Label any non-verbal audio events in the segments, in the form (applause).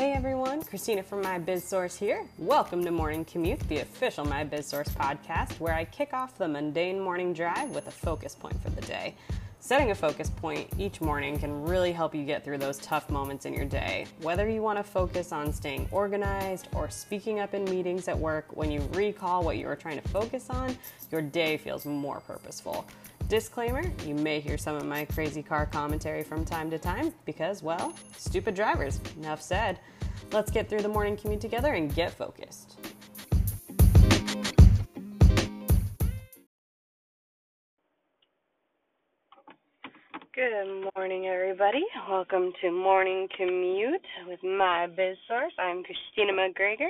Hey everyone, Christina from My Biz Source here. Welcome to Morning Commute, the official My Biz Source podcast, where I kick off the mundane morning drive with a focus point for the day. Setting a focus point each morning can really help you get through those tough moments in your day. Whether you want to focus on staying organized or speaking up in meetings at work, when you recall what you were trying to focus on, your day feels more purposeful. Disclaimer you may hear some of my crazy car commentary from time to time because, well, stupid drivers. Enough said. Let's get through the morning commute together and get focused. Good morning, everybody. Welcome to Morning Commute with my biz source. I'm Christina McGregor.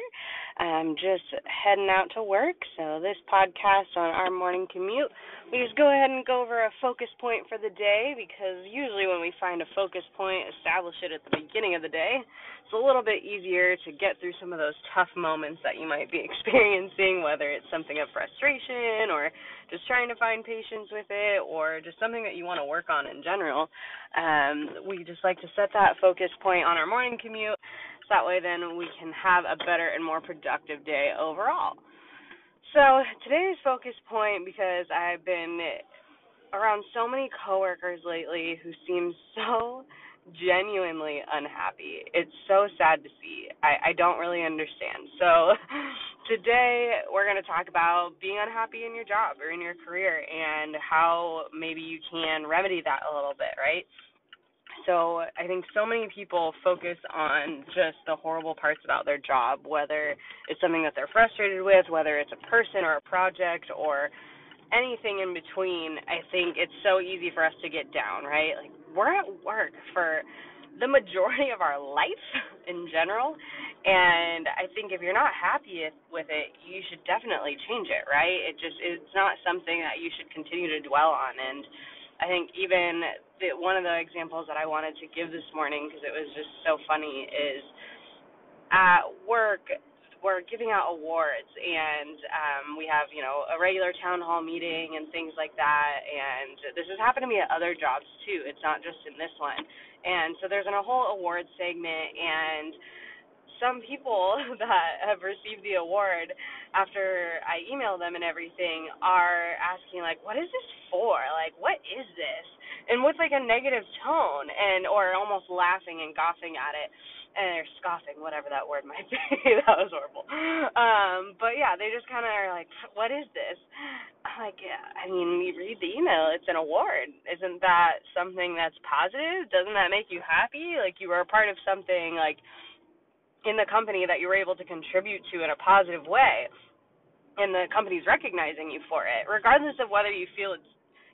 I'm just heading out to work, so this podcast on our morning commute we just go ahead and go over a focus point for the day because usually when we find a focus point, establish it at the beginning of the day, it's a little bit easier to get through some of those tough moments that you might be (laughs) experiencing, whether it's something of frustration or just trying to find patience with it or just something that you want to work on in general. Um, we just like to set that focus point on our morning commute. That way, then we can have a better and more productive day overall. So today's focus point because I've been around so many coworkers lately who seem so genuinely unhappy. It's so sad to see. I, I don't really understand. So today we're going to talk about being unhappy in your job or in your career and how maybe you can remedy that a little bit, right? So I think so many people focus on just the horrible parts about their job, whether it's something that they're frustrated with, whether it's a person or a project or anything in between. I think it's so easy for us to get down, right? Like we're at work for the majority of our life (laughs) in general, and I think if you're not happy with it, you should definitely change it, right? It just it's not something that you should continue to dwell on and I think even the, one of the examples that I wanted to give this morning because it was just so funny is at work we're giving out awards and um we have you know a regular town hall meeting and things like that. And this has happened to me at other jobs too. It's not just in this one. And so there's a whole award segment and some people (laughs) that have received the award after I email them and everything are asking like what is this for like what is this and with like a negative tone and or almost laughing and gossing at it and or scoffing, whatever that word (laughs) might be. that was horrible. Um, but yeah, they just kind of are like, "What is this?" Like, I mean, you read the email. It's an award. Isn't that something that's positive? Doesn't that make you happy? Like you were a part of something like in the company that you were able to contribute to in a positive way, and the company's recognizing you for it, regardless of whether you feel it's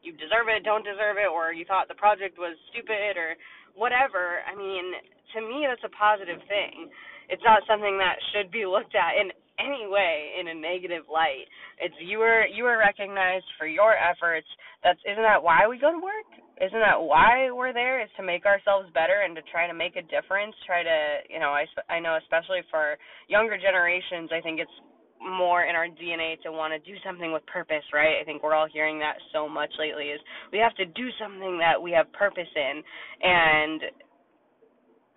you deserve it, don't deserve it, or you thought the project was stupid or whatever. I mean, to me, that's a positive thing. It's not something that should be looked at in any way in a negative light. It's you were you were recognized for your efforts. That's isn't that why we go to work? Isn't that why we're there? Is to make ourselves better and to try to make a difference. Try to you know I I know especially for younger generations, I think it's more in our DNA to want to do something with purpose, right? I think we're all hearing that so much lately is we have to do something that we have purpose in. And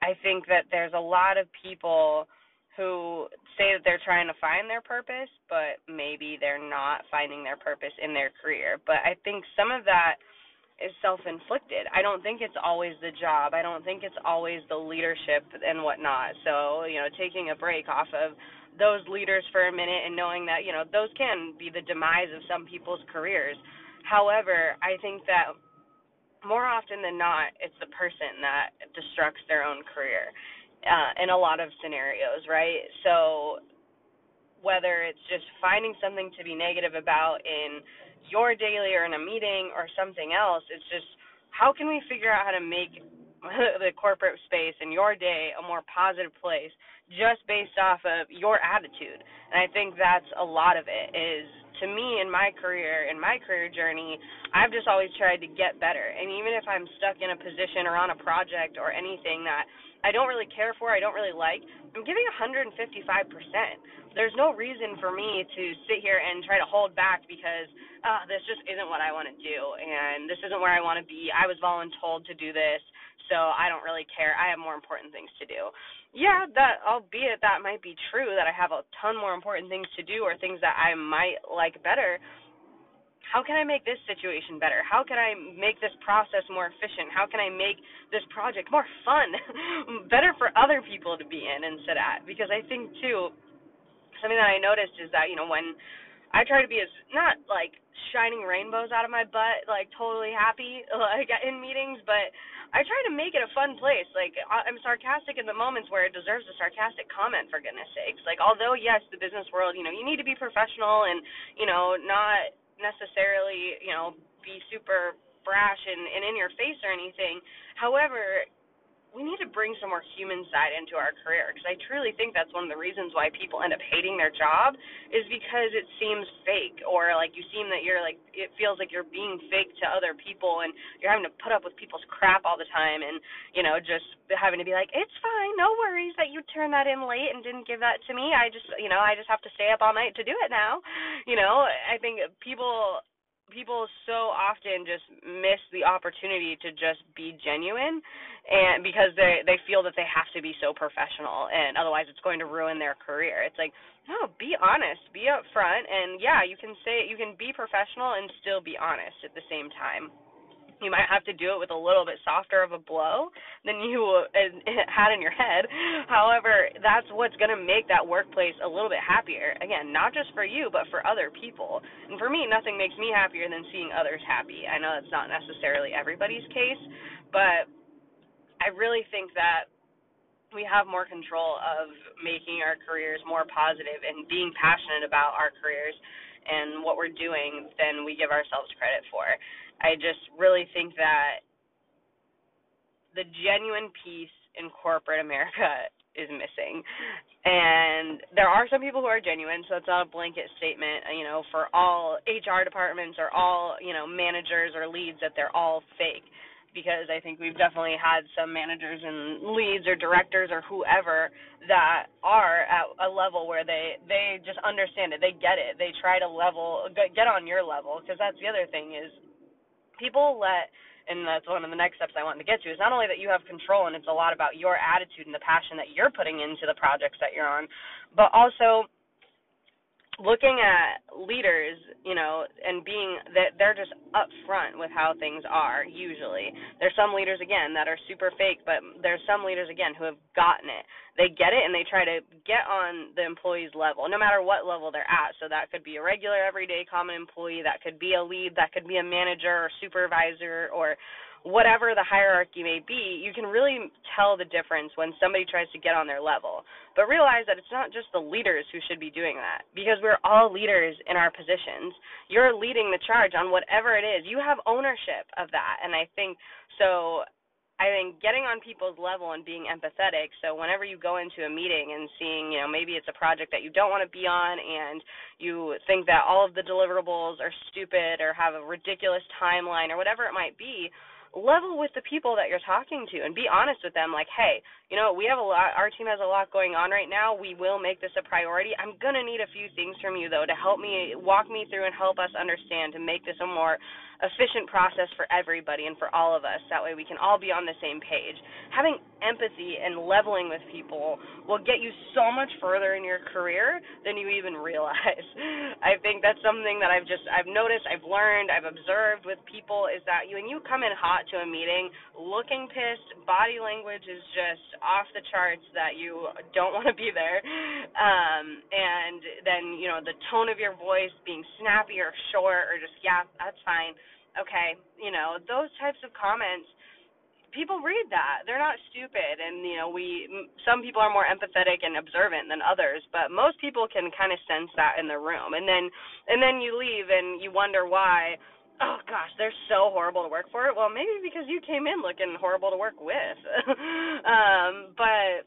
I think that there's a lot of people who say that they're trying to find their purpose, but maybe they're not finding their purpose in their career. But I think some of that is self inflicted. I don't think it's always the job. I don't think it's always the leadership and whatnot. So, you know, taking a break off of those leaders for a minute and knowing that you know those can be the demise of some people's careers. However, I think that more often than not, it's the person that destructs their own career uh, in a lot of scenarios, right? So whether it's just finding something to be negative about in your daily or in a meeting or something else, it's just how can we figure out how to make (laughs) the corporate space and your day a more positive place just based off of your attitude. And I think that's a lot of it is to me in my career, in my career journey, I've just always tried to get better. And even if I'm stuck in a position or on a project or anything that I don't really care for, I don't really like, I'm giving 155%. There's no reason for me to sit here and try to hold back because uh, this just isn't what I want to do and this isn't where I want to be. I was voluntold to do this so I don't really care. I have more important things to do. Yeah, that albeit that might be true that I have a ton more important things to do or things that I might like better. How can I make this situation better? How can I make this process more efficient? How can I make this project more fun? (laughs) better for other people to be in and sit at? Because I think too something that I noticed is that, you know, when I try to be as not like shining rainbows out of my butt, like totally happy, (laughs) like in meetings, but I try to make it a fun place. Like I'm sarcastic in the moments where it deserves a sarcastic comment, for goodness sakes. Like although yes, the business world, you know, you need to be professional and you know not necessarily you know be super brash and, and in your face or anything. However, we need to bring some more human side into our career because I truly think that's one of the reasons why people end up hating their job is because it seems fake or like you seem that you're like it feels like you're being fake to other people and you're having to put up with people's crap all the time and you know just having to be like it's fine no worries that you turned that in late and didn't give that to me I just you know I just have to stay up all night to do it now you know I think people people so often just miss the opportunity to just be genuine and because they they feel that they have to be so professional and otherwise it's going to ruin their career. It's like no be honest be upfront and yeah you can say you can be professional and still be honest at the same time you might have to do it with a little bit softer of a blow than you (laughs) had in your head. However, that's what's going to make that workplace a little bit happier. Again, not just for you, but for other people. And for me, nothing makes me happier than seeing others happy. I know that's not necessarily everybody's case, but I really think that we have more control of making our careers more positive and being passionate about our careers and what we're doing than we give ourselves credit for. I just really think that the genuine peace in corporate America is missing. And there are some people who are genuine, so it's not a blanket statement, you know, for all HR departments or all, you know, managers or leads that they're all fake. Because I think we've definitely had some managers and leads or directors or whoever that are at a level where they they just understand it, they get it, they try to level get on your level. Because that's the other thing is people let and that's one of the next steps I want to get to is not only that you have control and it's a lot about your attitude and the passion that you're putting into the projects that you're on, but also looking at leaders, you know, and being that they're just upfront with how things are usually. There's some leaders again that are super fake, but there's some leaders again who have gotten it. They get it and they try to get on the employee's level, no matter what level they're at. So that could be a regular everyday common employee, that could be a lead, that could be a manager or supervisor or whatever the hierarchy may be, you can really tell the difference when somebody tries to get on their level. But realize that it's not just the leaders who should be doing that because we're all leaders in our positions. You're leading the charge on whatever it is. You have ownership of that. And I think so I think getting on people's level and being empathetic. So whenever you go into a meeting and seeing, you know, maybe it's a project that you don't want to be on and you think that all of the deliverables are stupid or have a ridiculous timeline or whatever it might be, level with the people that you're talking to and be honest with them like hey you know we have a lot our team has a lot going on right now. We will make this a priority. I'm going to need a few things from you though to help me walk me through and help us understand to make this a more efficient process for everybody and for all of us. That way we can all be on the same page. Having empathy and leveling with people will get you so much further in your career than you even realize. (laughs) I think that's something that I've just I've noticed, I've learned, I've observed with people is that when you come in hot to a meeting, looking pissed, body language is just off the charts that you don't want to be there. Um and then, you know, the tone of your voice being snappy or short or just yeah, that's fine okay, you know, those types of comments people read that. They're not stupid and you know, we some people are more empathetic and observant than others, but most people can kind of sense that in the room. And then and then you leave and you wonder why oh gosh, they're so horrible to work for. Well, maybe because you came in looking horrible to work with. (laughs) um, but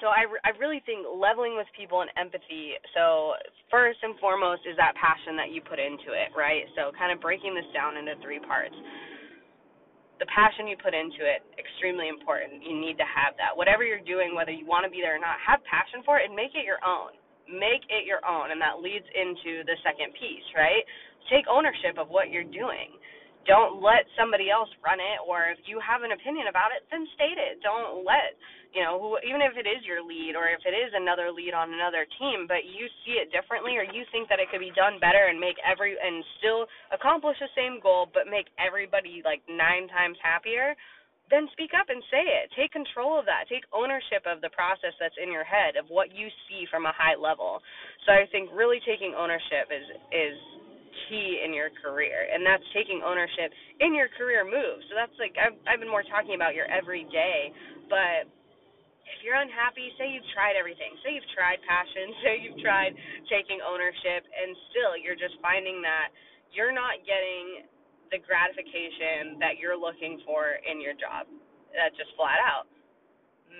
so I, I really think leveling with people and empathy. So first and foremost is that passion that you put into it, right? So kind of breaking this down into three parts. The passion you put into it extremely important. You need to have that. Whatever you're doing, whether you want to be there or not, have passion for it and make it your own. Make it your own, and that leads into the second piece, right? Take ownership of what you're doing don't let somebody else run it or if you have an opinion about it then state it don't let you know who even if it is your lead or if it is another lead on another team but you see it differently or you think that it could be done better and make every and still accomplish the same goal but make everybody like nine times happier then speak up and say it. Take control of that. Take ownership of the process that's in your head of what you see from a high level. So I think really taking ownership is is key in your career and that's taking ownership in your career moves so that's like i've i've been more talking about your everyday but if you're unhappy say you've tried everything. Say you've tried passion. (laughs) Say you've tried taking ownership and still you're just finding that you're not getting the gratification that you're looking for in your job. That's just flat out.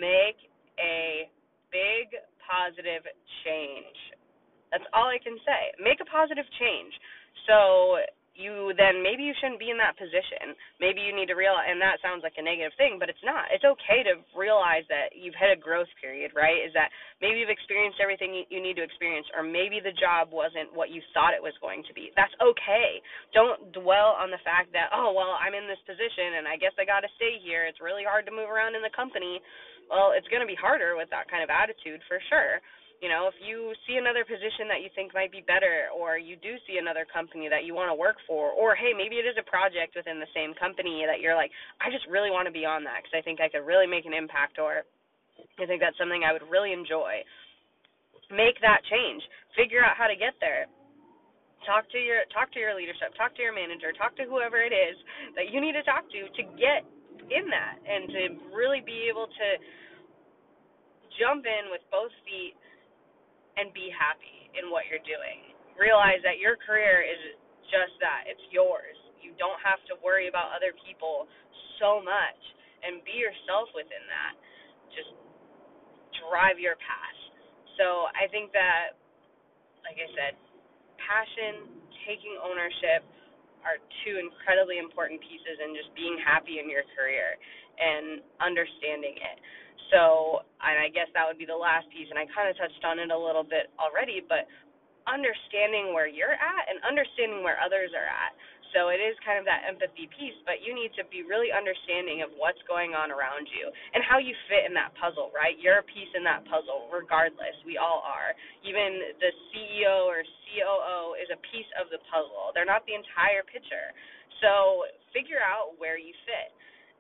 Make a big positive change. That's all I can say. Make a positive change. So you then maybe you shouldn't be in that position. Maybe you need to realize, and that sounds like a negative thing, but it's not. It's okay to realize that you've hit a growth period, right? Is that maybe you've experienced everything you need to experience, or maybe the job wasn't what you thought it was going to be. That's okay. Don't dwell on the fact that, oh, well, I'm in this position and I guess I got to stay here. It's really hard to move around in the company. Well, it's going to be harder with that kind of attitude for sure you know, if you see another position that you think might be better, or you do see another company that you want to work for, or hey, maybe it is a project within the same company that you're like, I just really want to be on that because I think I could really make an impact, or I think that's something I would really enjoy. Make that change. Figure out how to get there. Talk to your talk to your leadership. Talk to your manager. Talk to whoever it is that you need to talk to to get in that and to really be able to jump in with both feet and be happy in what you're doing. Realize that your career is just that it's yours. You don't have to worry about other people so much and be yourself within that. Just drive your path. So I think that, like I said, passion, taking ownership are two incredibly important pieces in just being happy in your career and understanding it. So, and I guess that would be the last piece, and I kind of touched on it a little bit already, but understanding where you're at and understanding where others are at. So it is kind of that empathy piece, but you need to be really understanding of what's going on around you and how you fit in that puzzle, right? You're a piece in that puzzle, regardless. We all are. Even the CEO or COO is a piece of the puzzle. They're not the entire picture. So figure out where you fit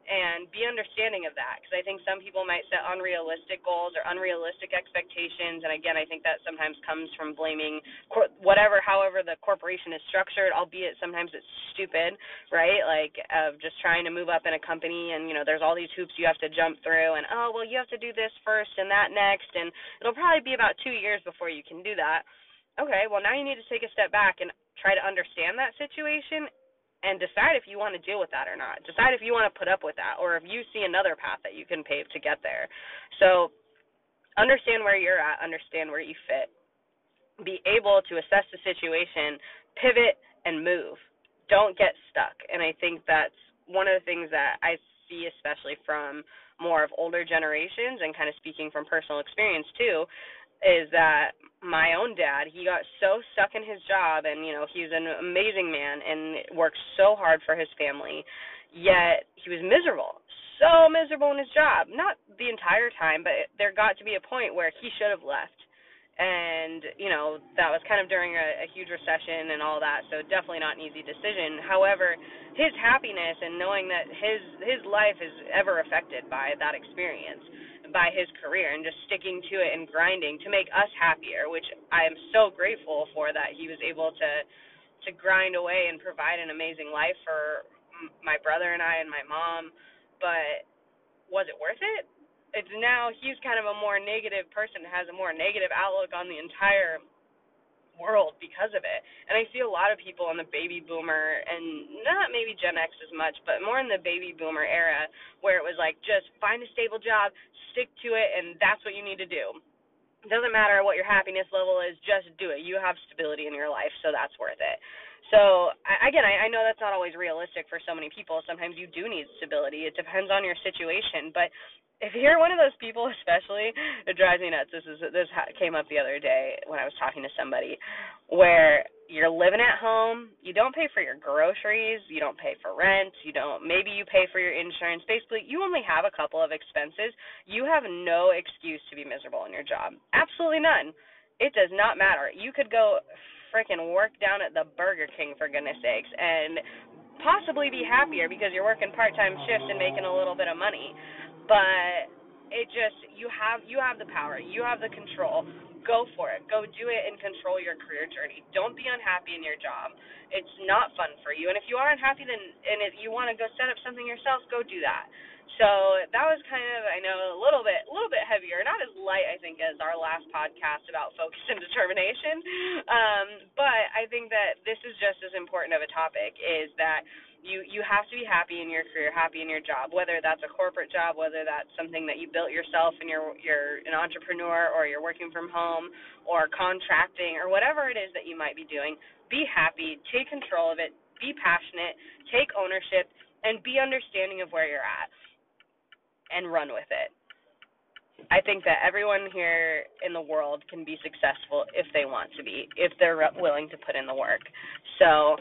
and be understanding of that because I think some people might set unrealistic goals or unrealistic expectations and again I think that sometimes comes from blaming cor- whatever however the corporation is structured albeit sometimes it's stupid right? Like of just trying to move up in a company and you know there's all these hoops you have to jump through and oh well you have to do this first and that next and it'll probably be about 2 years before you can do that. Okay well now you need to take a step back and try to understand that situation and decide if you want to deal with that or not. Decide if you want to put up with that or if you see another path that you can pave to get there. So understand where you're at, understand where you fit. Be able to assess the situation, pivot and move. Don't get stuck. And I think that's one of the things that I see especially from more of older generations and kind of speaking from personal experience too is that my own dad, he got so stuck in his job and you know, he's an amazing man and worked so hard for his family, yet he was miserable. So miserable in his job. Not the entire time, but there got to be a point where he should have left. And, you know, that was kind of during a, a huge recession and all that, so definitely not an easy decision. However, his happiness and knowing that his his life is ever affected by that experience by his career and just sticking to it and grinding to make us happier, which I am so grateful for that he was able to to grind away and provide an amazing life for my brother and I and my mom. But was it worth it? It's now he's kind of a more negative person, has a more negative outlook on the entire world because of it. And I see a lot of people in the baby boomer and not maybe Gen X as much, but more in the baby boomer era where like just find a stable job, stick to it and that's what you need to do. It doesn't matter what your happiness level is, just do it. You have stability in your life, so that's worth it. So again, I, I know that's not always realistic for so many people. Sometimes you do need stability. It depends on your situation, but if you're one of those people, especially, it drives me nuts. This is this came up the other day when I was talking to somebody, where you're living at home, you don't pay for your groceries, you don't pay for rent, you don't maybe you pay for your insurance. Basically, you only have a couple of expenses. You have no excuse to be miserable in your job. Absolutely none. It does not matter. You could go freaking work down at the Burger King for goodness sakes and possibly be happier because you're working part-time shifts and making a little bit of money. But it just you have you have the power. You have the control. Go for it. Go do it and control your career journey. Don't be unhappy in your job. It's not fun for you. And if you are unhappy then and if you want to go set up something yourself, go do that. So that was kind of I know a little bit a little bit heavier, not as light I think as our last podcast about focus and (laughs) determination. Um, but I think that this is just as important of a topic is that you you have to be happy in your career, happy in your job, whether that's a corporate job, whether that's something that you built yourself and you're you're an entrepreneur or you're working from home or contracting or whatever it is that you might be doing. Be happy, take control of it, be passionate, take ownership and be understanding of where you're at and run with it. I think that everyone here in the world can be successful if they want to be, if they're willing to put in the work. So,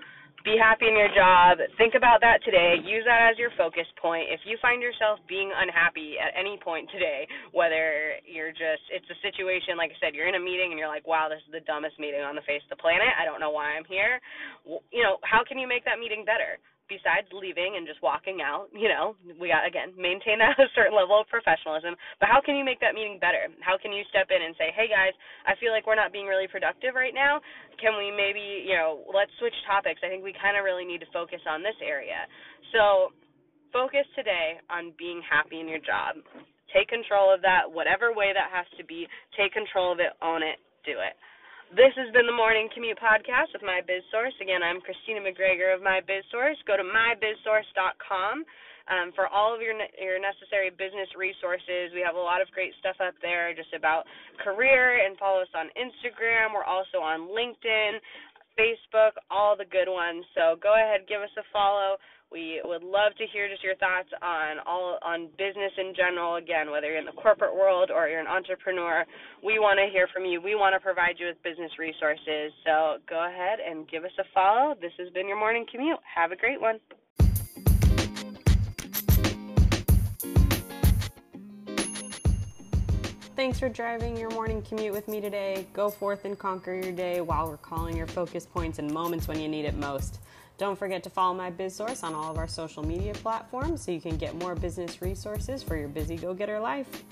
be happy in your job. Think about that today. Use that as your focus point. If you find yourself being unhappy at any point today, whether you're just, it's a situation, like I said, you're in a meeting and you're like, wow, this is the dumbest meeting on the face of the planet. I don't know why I'm here. You know, how can you make that meeting better? Besides leaving and just walking out, you know, we got again maintain that (laughs) a certain level of professionalism. But how can you make that meeting better? How can you step in and say, "Hey guys, I feel like we're not being really productive right now. Can we maybe, you know, let's switch topics. I think we kind of really need to focus on this area." So, focus today on being happy in your job. Take control of that, whatever way that has to be. Take control of it, own it, do it. This has been the Morning Commute Podcast with My Biz Source. Again, I'm Christina McGregor of My Biz Source. Go to mybizsource.com um, for all of your your necessary business resources. We have a lot of great stuff up there just about career and follow us on Instagram. We're also on LinkedIn, Facebook, all the good ones. So go ahead, give us a follow. We would love to hear just your thoughts on all on business in general. Again, whether you're in the corporate world or you're an entrepreneur, we want to hear from you. We want to provide you with business resources. So go ahead and give us a follow. This has been your morning commute. Have a great one. Thanks for driving your morning commute with me today. Go forth and conquer your day while recalling your focus points and moments when you need it most. Don't forget to follow my Biz Source on all of our social media platforms so you can get more business resources for your busy go getter life.